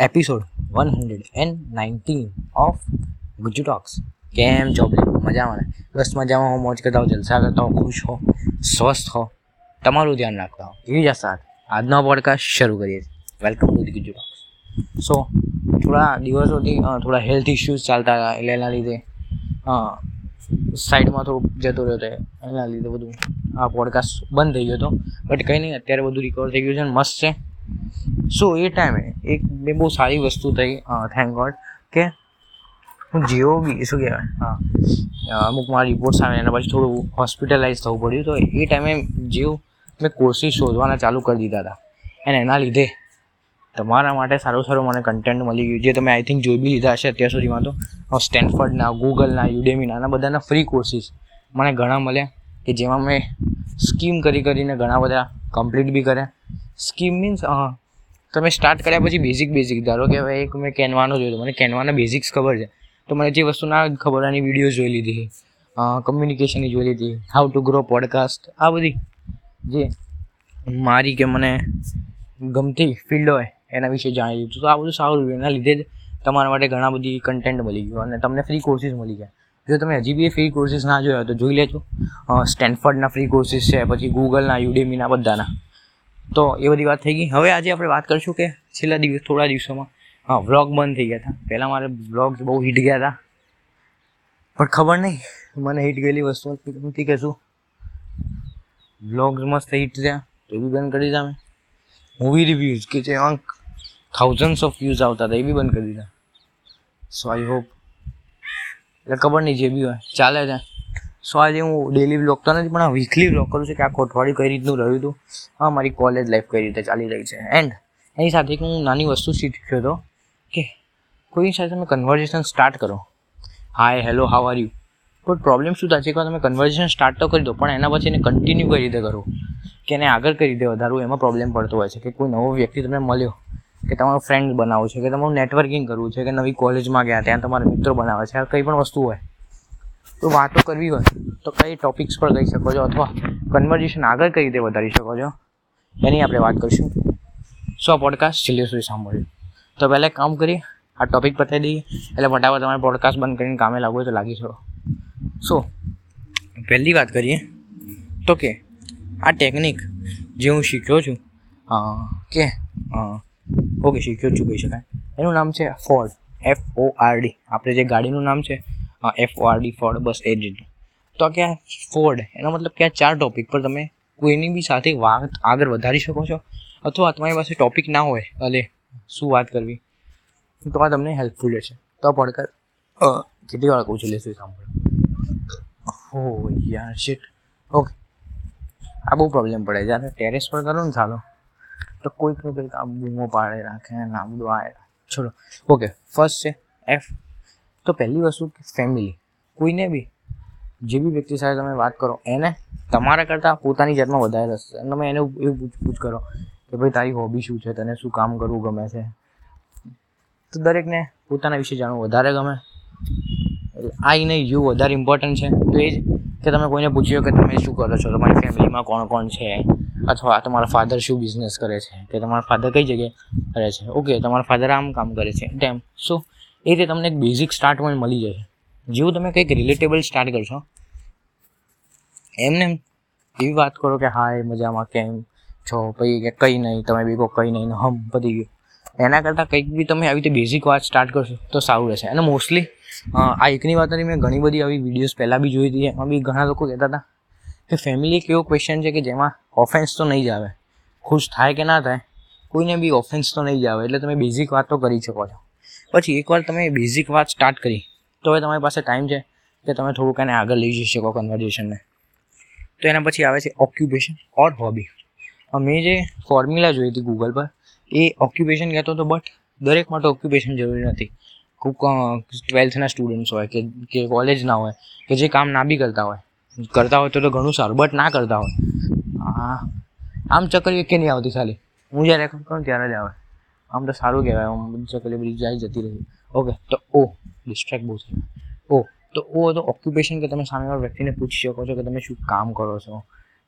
Episode one hundred and nineteen of Gujju talks કેમ છો મજામાં ને? બસ મજામાં હો મોજ કરતા હો જલસા કરતા હો ખુશ હો સ્વસ્થ હો તમારું ધ્યાન રાખતા હો એવી જ સાથ આજનો પોડકાસ્ટ શરૂ કરીએ છીએ. Welcome to Gujju talks so થોડા દિવસોથી થોડા હેલ્થ ઇશ્યુઝ ચાલતા હતા એટલે એના લીધે સાઈડમાં થોડુંક જતો રહ્યો હતો એના લીધે બધું આ પોડકાસ્ટ બંધ થઈ ગયો હતો. બટ કંઈ નહીં, અત્યારે બધું રિકવર થઈ ગયું છે મસ્ત છે. સો એ ટાઈમે એક બે બહુ સારી વસ્તુ થઈ થેન્ક ગોડ કે હું જેવો બી શું કહેવાય? હા. અમુક મારા રિપોર્ટ્સ આવે એના પછી થોડું હોસ્પિટલાઇઝ થવું પડ્યું તો એ ટાઈમે જેવું મેં કોર્સીસ શોધવાના ચાલુ કરી દીધા હતા. અને એના લીધે તમારા માટે સારું સારું મને કન્ટેન્ટ મળી ગયું. જે તમે આઈ થિંક જોઈ બી લીધા હશે અત્યાર સુધીમાં તો. સ્ટેન્ફર્ડના ગૂગલના યુડેમીના આના બધાના ફ્રી કોર્સીસ મને ઘણા મળ્યા કે જેમાં મેં સ્કીમ કરી કરીને ઘણા બધા કમ્પ્લીટ બી કર્યા. સ્કીમ મીન્સ તમે સ્ટાર્ટ કર્યા પછી બેઝિક બેઝિક ધારો કે હવે મેં કેનવાનો જોયો મને કેનવાના બેઝિક્સ ખબર છે. તો મને જે વસ્તુ ના ખબર એની વીડિયો જોઈ લીધી. કમ્યુનિકેશનની જોઈ લીધી. હાઉ ટુ ગ્રો પોડકાસ્ટ આ બધી જે મારી કે મને ગમતી ફિલ્ડ હોય એના વિશે જાણી લીધું. તો આ બધું સારું એના લીધે જ તમારા માટે ઘણા બધી કન્ટેન્ટ મળી ગયું અને તમને ફ્રી કોર્સીસ મળી ગયા. જો તમે હજી બી ફ્રી કોર્સીસ ના જોયા તો જોઈ લેજો. સ્ટેન્ફર્ડના ફ્રી કોર્સીસ છે, પછી ગૂગલના યુડેમીના બધાના. તો એ બધી વાત થઈ ગઈ. હવે આજે આપણે વાત કરીશું કે છેલ્લા દિવસ, થોડા દિવસોમાં, હા વ્લોગ બંધ થઈ ગયા હતા. પહેલાં મારે વ્લોગ્સ બહુ હિટ ગયા હતા. પણ ખબર નહીં, મને હિટ ગયેલી વસ્તુ નથી કહેશું વ્લોગ્સ મસ્ત હિટ થયા, તો એ બી બંધ કરી દીધા મેં. મૂવી રિવ્યૂઝ કે જે અંક થાઉઝન્ડ્સ ઓફ વ્યૂઝ આવતા હતા, એ બી બંધ કરી દીધા. સો આઈ હોપ એટલે ખબર નહીં, જે બી હોય, ચાલે છે. સો આજે હું ડેલી બ્લોગ તો નથી, પણ વીકલી બ્લોગ કરું છું કે આખું અઠવાડિયું કઈ રીતનું રહ્યું હતું? હા, મારી કોલેજ લાઈફ કઈ રીતે ચાલી રહી છે? એન્ડ એની સાથે હું નાની વસ્તુ શીખ્યો હતો કે કોઈની સાથે તમે કન્વર્ઝેશન સ્ટાર્ટ કરો. Hi hello how are you પણ પ્રોબ્લેમ શું થાય છે? કે તમે કન્વર્ઝેશન સ્ટાર્ટ તો કરી દો, પણ એના પછી એને કન્ટિન્યુ કઈ રીતે કરો? કે એને આગળ કઈ રીતે વધારવું, એમાં પ્રોબ્લેમ પડતો હોય છે. કે કોઈ નવો વ્યક્તિ તમને મળ્યો, કે તમારો ફ્રેન્ડ બનાવવો છે, કે તમારું નેટવર્કિંગ કરવું છે, કે નવી કોલેજમાં ગયા, ત્યાં તમારા મિત્રો બનાવે છે, આ કંઈ પણ વસ્તુ હોય. તો વાતો કરવી હોય તો કઈ ટોપિક્સ પર કહી શકો છો અથવા કન્વર્ઝેશન આગળ કઈ રીતે વધારી શકો છો? એની આપણે વાત કરીશું. સો પોડકાસ્ટ છેલ્લે સુધી સાંભળ્યું તો પહેલાં એક કામ કરીએ. આ ટોપિક પતાવી દઈએ. એટલે ફટાફટ તમારે પોડકાસ્ટ બંધ કરીને કામે લાગવું તો લાગી શકો. સો, પહેલી વાત કરીએ તો કે આ ટેકનિક જે હું શીખ્યો છું કે ઓકે, શીખ્યો છું કહી શકાય. એનું નામ છે Ford F O R D આપણે જે ગાડીનું નામ છે F O R D Ford બસ એ જ. તો કે આ ફોર્ડ એનો મતલબ કે આ ચાર ટોપિક પર તમે કોઈની બી સાથે વાત આગળ વધારી શકો છો અથવા તમારી પાસે ટોપિક ના હોય અલે શું વાત કરવી, તો આ તમને હેલ્પફુલ રહેશે. તો પડકાર કેટલી વાર કહું છું લેશું સાંભળો. હો, યાર શિટ ઓકે આ બહુ પ્રોબ્લેમ પડે જ્યારે ટેરેસ પર કરો ને ચાલો. તો કોઈક ને કંઈક આ બૂમો પાડે રાખે ને આ બધું આ છોડો ઓકે ફર્સ્ટ છે એફ તો પહેલી વસ્તુ કે ફેમિલી કોઈને બી, જે બી વ્યક્તિ સાથે તમે વાત કરો, એને તમારા કરતાં પોતાની જાતમાં વધારે રસ છે. તમે એને એવું પૂછપૂછ કરો કે ભાઈ, તારી હોબી શું છે? તને શું કામ કરવું ગમે છે? તો દરેકને પોતાના વિશે જાણવું વધારે ગમે. આ નહીં યુ વધારે ઇમ્પોર્ટન્ટ છે. તો એ જ કે તમે કોઈને પૂછ્યું કે તમે શું કરો છો? તમારી ફેમિલીમાં કોણ કોણ છે? અથવા તમારા ફાધર શું બિઝનેસ કરે છે? કે તમારા ફાધર કઈ જગ્યાએ કરે છે? ઓકે તમારા ફાધર આમ કામ કરે છે. તેમ સો એ રીતે તમને એક બેઝિક સ્ટાર્ટ પોઈન્ટ મળી જશે. જેવું તમે કંઈક રિલેટેબલ સ્ટાર્ટ કરશો. એમને એમ એવી વાત કરો કે, હાય, મજામાં, કેમ છો? પછી કે કંઈ નહીં, તમે બી કહો કંઈ નહીં હમ પતી ગયું. એના કરતાં કંઈક બી તમે આવી રીતે બેઝિક વાત સ્ટાર્ટ કરશો, તો સારું રહેશે. અને મોસ્ટલી આ એકની વાત મેં ઘણી બધી આવી વિડીયોઝ પહેલાં બી જોઈ હતી. એમાં બી ઘણા લોકો કહેતા હતા કે ફેમિલી એક એવો ક્વેશ્ચન છે કે જેમાં ઓફેન્સ તો નહીં જ આવે. ખુશ થાય કે ના થાય, કોઈને બી ઓફેન્સ તો નહીં જ આવે. એટલે તમે બેઝિક વાત તો કરી શકો છો. પછી એકવાર તમે બેઝિક વાત સ્ટાર્ટ કરી, તો હવે તમારી પાસે ટાઈમ છે કે તમે થોડુંક એને આગળ લઈ જઈ શકો કન્વર્ઝેશનને તો એના પછી આવે છે ઓક્યુપેશન ઓર હોબી મેં જે ફોર્મ્યુલા જોઈ હતી ગૂગલ પર, એ ઓક્યુપેશન કહેતો હતો બટ દરેક માટે ઓક્યુપેશન જરૂરી નથી. ખૂબ ટ્વેલ્થના સ્ટુડન્ટ્સ હોય કે કે કોલેજના હોય, કે જે કામ ના બી કરતા હોય. કરતા હોય તો તો ઘણું સારું બટ ના કરતા હોય. આમ ચકરી કે નહીં આવતી ખાલી. હું જ્યારે કરું ત્યારે જ આવે. આમ તો સારું કહેવાય, આમ ચકલી જાય જતી રહી. ઓકે તો ઓ ડિસ્ટ્રેક્ટ બહુ થયું. ઓ, તો ઓ તો ઓક્યુપેશન કે તમે સામેવાળા વ્યક્તિને પૂછી શકો છો કે તમે શું કામ કરો છો?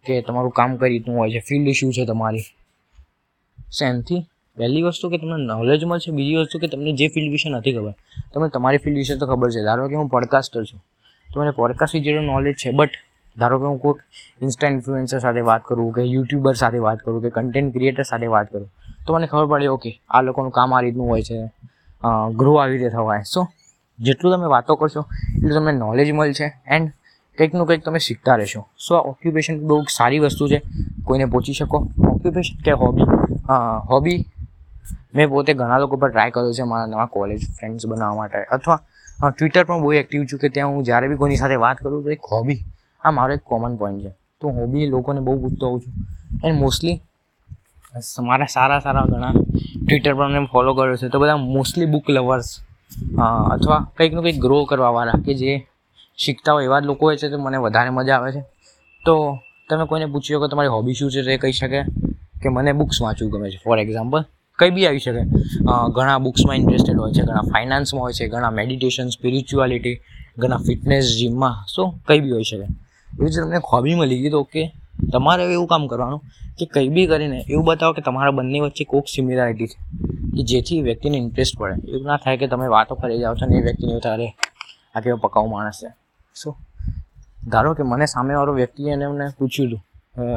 કે તમારું કામ કઈ રીતનું હોય છે? ફિલ્ડ શું છે તમારી. શેનથી પહેલી વસ્તુ કે તમને નોલેજ મળશે, બીજી વસ્તુ કે તમને જે ફિલ્ડ વિશે નથી ખબર, તમને તમારી ફિલ્ડ વિશે તો ખબર છે. ધારો કે હું પોડકાસ્ટર છું. તો મને પોડકાસ્ટ વિશેનો નોલેજ છે બટ ધારો કે હું કોઈક ઇન્સ્ટા ઇન્ફ્લુએન્સર સાથે વાત કરું, કે યુટ્યુબર સાથે વાત કરું, કે કન્ટેન્ટ ક્રિએટર સાથે વાત કરું તો મને ખબર પડી ઓકે આ લોકોનું કામ આ રીતનું હોય છે. ગ્રો આવી રીતે થવાય. સો જેટલું તમે વાતો કરશો, એટલું તમને નોલેજ મળશે એન્ડ કંઈકનું કંઈક તમે શીખતા રહેશો. સો આ ઓક્યુપેશન બહુ સારી વસ્તુ છે. કોઈને પહોંચી શકો. ઓક્યુપેશન કે હોબી હોબી મેં પોતે ઘણા લોકો પર ટ્રાય કર્યો છે મારા નવા કોલેજ ફ્રેન્ડ્સ બનાવવા માટે. અથવા ટ્વિટર પણ બહુ એક્ટિવ છું કે ત્યાં હું જ્યારે બી કોઈની સાથે વાત કરું તો એક હોબી આ મારો એક કોમન પોઈન્ટ છે. તો હોબી લોકોને બહુ પૂછતો હોઉં છું. એન્ડ મોસ્ટલી મારા સારા સારા ઘણા ટ્વિટર પર મેં ફોલો કર્યો છે. તો બધા મોસ્ટલી બુક લવર્સ અથવા કંઈકનું કંઈક ગ્રો કરવાવાળા કે જે શીખતા હોય એવા જ લોકો હોય છે તો મને વધારે મજા આવે છે. તો તમે કોઈને પૂછ્યો કે તમારી હોબી શું છે તો કહી શકે કે મને બુક્સ વાંચવું ગમે છે. ફોર એક્ઝામ્પલ કંઈ બી આવી શકે. ઘણા બુક્સમાં ઇન્ટરેસ્ટેડ હોય છે, ઘણા ફાઇનાન્સમાં હોય છે, ઘણા મેડિટેશન સ્પિરિચ્યુઆલિટી ઘણા ફિટનેસ જીમમાં સો કંઈ બી હોઈ શકે. એવી રીતે તમને હોબી મળી ગઈ તો ઓકે તમારે એવું કામ કરવાનું કે કંઈ બી કરીને એવું બતાવો કે તમારા બંને વચ્ચે કોઈક સિમિલારિટી છે. કે જેથી વ્યક્તિને ઇન્ટરેસ્ટ પડે. એવું ના થાય કે તમે વાતો કરી જાઓ છો ને એ વ્યક્તિને થાય આ કેવો પકાઉ માણસ છે. સો ધારો કે મને સામેવાળો વ્યક્તિએ એને મને પૂછ્યું હતું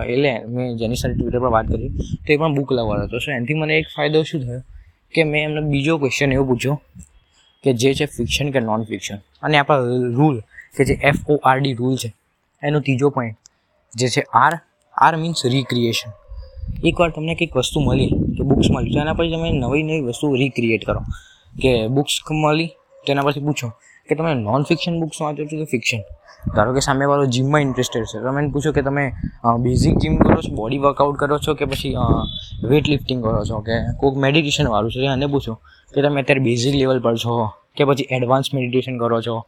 એટલે મેં જેની સાથે ટ્વિટર પર વાત કરી, તો એ પણ બુક લવર હતો. સો એનાથી મને એક ફાયદો શું થયો? કે મેં એમને બીજો ક્વેશ્ચન એવો પૂછ્યો કે જે છે ફિક્શન કે નોન ફિક્શન અને આપણા રૂલ કે જે F O R D rule છે, એનો ત્રીજો પોઈન્ટ જે છે આર આર મીન્સ રિક્રિએશન એકવાર તમને કંઈક વસ્તુ મળી કે બુક્સ મળી, તો એના પછી તમે નવી નવી વસ્તુ રિક્રિએટ કરો. કે બુક્સ મળી તેના પરથી પૂછો કે તમે નોન ફિક્શન બુક્સ વાંચો છો કે ફિક્શન ધારો કે સામેવાળો જીમમાં ઇન્ટરેસ્ટેડ છે તમે એને પૂછો કે તમે બેઝિક જીમ કરો છો બોડી વર્કઆઉટ કરો છો કે પછી વેઇટ લિફ્ટિંગ કરો છો કે કોઈક મેડિટેશનવાળું છે એને પૂછો કે તમે અત્યારે બેઝિક લેવલ પર છો કે પછી એડવાન્સ મેડિટેશન કરો છો?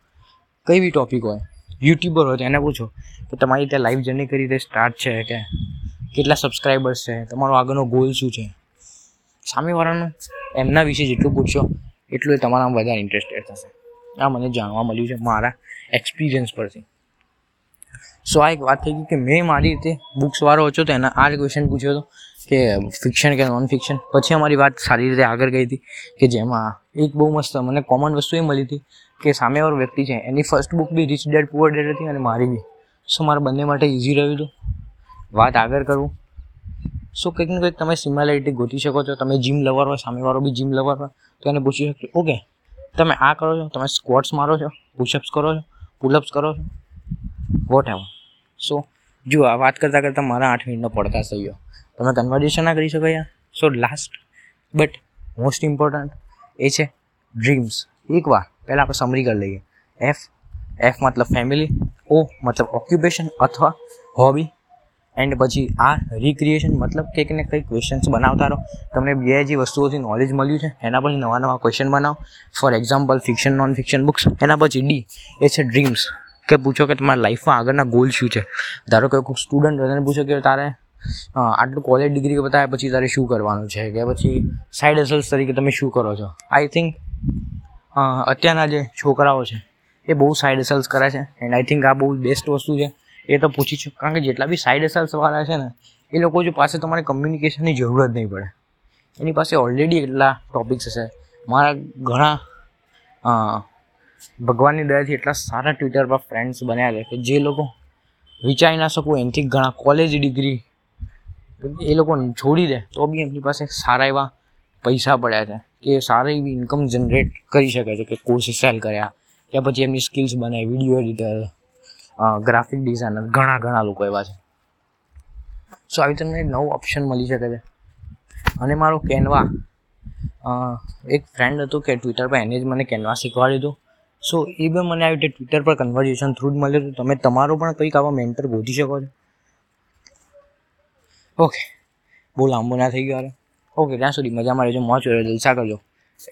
કઈ બી ટોપિક હોય યુટ્યુબર હોય તો એને પૂછો કે તમારી ત્યાં લાઈવ જર્ની કઈ રીતે સ્ટાર્ટ છે કે કેટલા સબસ્ક્રાઈબર્સ છે, તમારો આગળનો ગોલ શું છે? સામેવાળાનું એમના વિશે જેટલું પૂછશો એટલું એ તમારામાં વધારે ઇન્ટરેસ્ટેડ થશે. આ મને જાણવા મળ્યું છે મારા એક્સપિરિયન્સ પરથી. સો આ એક વાત થઈ ગઈ કે મેં મારી રીતે બુક્સવાળો હતો તો એના આ ક્વેશ્ચન પૂછ્યો હતો કે ફિક્શન કે નોન ફિક્શન પછી અમારી વાત સારી રીતે આગળ ગઈ હતી કે જેમાં એક બહુ મસ્ત મને કોમન વસ્તુ એ મળી હતી કે સામેવાળો વ્યક્તિ છે, એની first book be rich dad poor dad હતી અને મારી બી. સો મારા બંને માટે ઇઝી રહ્યું હતું. વાત આગળ કરવું સો કંઈક ને કંઈક તમે સિમિલારિટી ગોતી શકો છો. તમે જીમ લવર હોય સામેવાળો બી જીમ લવર હોય, તો એને પૂછી શકો ઓકે તમે આ કરો છો, તમે સ્ક્વોટ્સ મારો છો પુશઅપ્સ કરો છો પુલઅપ્સ કરો છો વોટ એવર સો જુઓ આ વાત કરતાં કરતાં મારા આઠ મિનિટનો પડકાશ થઈ ગયો. તમે કન્વર્ઝેશન ના કરી શકો યાર. So last but most important એ છે ડ્રીમ્સ એકવાર પહેલાં આપણે સમરી કરી લઈએ. એફ એફ મતલબ ફેમિલી ઓ મતલબ ઓક્યુપેશન અથવા હોબી એન્ડ પછી આ રિક્રિએશન મતલબ કંઈક ને કંઈક ક્વેશ્ચન્સ બનાવતા રહો. તમને બે જે વસ્તુઓથી નોલેજ મળ્યું છે, એના પછી નવા નવા ક્વેશ્ચન બનાવો. For example fiction non fiction books એના પછી ડી એ છે ડ્રીમ્સ કે પૂછો કે તમારા લાઈફમાં આગળના ગોલ શું છે? ધારો કે કોઈ સ્ટુડન્ટ એને પૂછો કે તારે આટલું કોલેજ ડિગ્રી બતાવ્યા પછી તારે શું કરવાનું છે? કે પછી સાઈડ હસલ્સ તરીકે તમે શું કરો છો? આઈ થિંક અત્યારના જે છોકરાઓ છે, એ બહુ સાઈડ હસલ્સ કરે છે. એન્ડ આઈ થિંક આ બહુ બેસ્ટ વસ્તુ છે. એ તો પૂછી છું. કારણ કે જેટલા બી સાઈડ હસલ્સવાળા છે ને, એ લોકો જો પાસે તમારે કમ્યુનિકેશનની જરૂરત નહીં પડે. એની પાસે ઓલરેડી એટલા ટોપિક્સ હશે. મારા ઘણા ભગવાનની દયાથી એટલા સારા ટ્વિટર પર ફ્રેન્ડ્સ બન્યા છે કે જે લોકો વિચારી ના શકું એનાથી ઘણા કોલેજ ડિગ્રી એ લોકો છોડી દે, તો બી એમની પાસે સારા એવા પૈસા પડ્યા છે. કે સારી એવી ઇન્કમ જનરેટ કરી શકે છે, કે કોર્સિસ સેલ કર્યા કે પછી એમની સ્કિલ્સ બનાવી વીડિયો એડિટર ગ્રાફિક ડિઝાઇનર ઘણા ઘણા લોકો એવા છે. સો આવી તમને નવું ઓપ્શન મળી શકે છે. અને મારો કેનવા એક ફ્રેન્ડ હતું કે ટ્વિટર પર એને જ મને કેનવા શીખવાડ્યું હતું સો એ બી મને આવી રીતે ટ્વિટર પર કન્વર્ઝેશન થ્રુ જ મળ્યું હતું. તમે તમારો પણ કંઈક આવા મેન્ટર ગોધી શકો છો. ઓકે બહુ લાંબો ના થઈ ગયો અરે ઓકે, ત્યાં સુધી મજામાં રહેજો, મોજ રહેજો જલસા કરજો.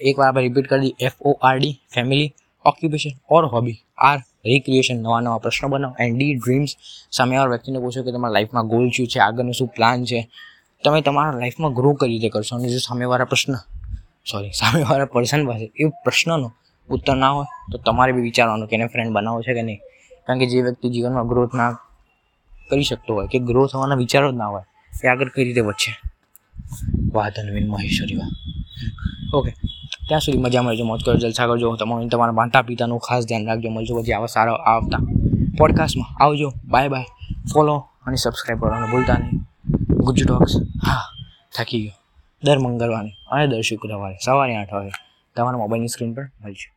એકવાર આપણે રિપીટ કરી દઈએ. F O R D family occupation or hobby R recreation નવા નવા પ્રશ્નો બનાવો. એન્ડ ડી ડ્રીમ્સ સામેવાળા વ્યક્તિને પૂછો કે તમારા લાઈફમાં ગોલ શું છે, આગળનું શું પ્લાન છે? તમે તમારા લાઈફમાં ગ્રો કઈ રીતે કરશો? અને જો સામેવાળા પ્રશ્ન સોરી સામેવાળા પર્સન પાસે એ પ્રશ્નનો ઉત્તર ના હોય, તો તમારે બી વિચારવાનું કે એને ફ્રેન્ડ બનાવો છે કે નહીં. કારણ કે જે વ્યક્તિ જીવનમાં ગ્રોથ ના કરી શકતો હોય, કે ગ્રો થવાના વિચારો જ ના હોય, એ આગળ કઈ રીતે વધશે? વાધનવીન મહેશ્વરી વા ઓકે ત્યાં સુધી મજામાં રહેજો મોજ કરો જલસા કરજો. તમારું તમારા માતા પિતાનું ખાસ ધ્યાન રાખજો. મળજો પછી આવા સારા આવતા પોડકાસ્ટમાં આવજો. બાય બાય ફોલો અને સબસ્ક્રાઈબ કરવાનું ભૂલતા નહીં. ગુજ ટોક્સ હા, થાકી ગયો. દર મંગળવારે અને દર શુક્રવારે સવારે આઠ વાગે તમારા મોબાઈલની સ્ક્રીન પર મળશે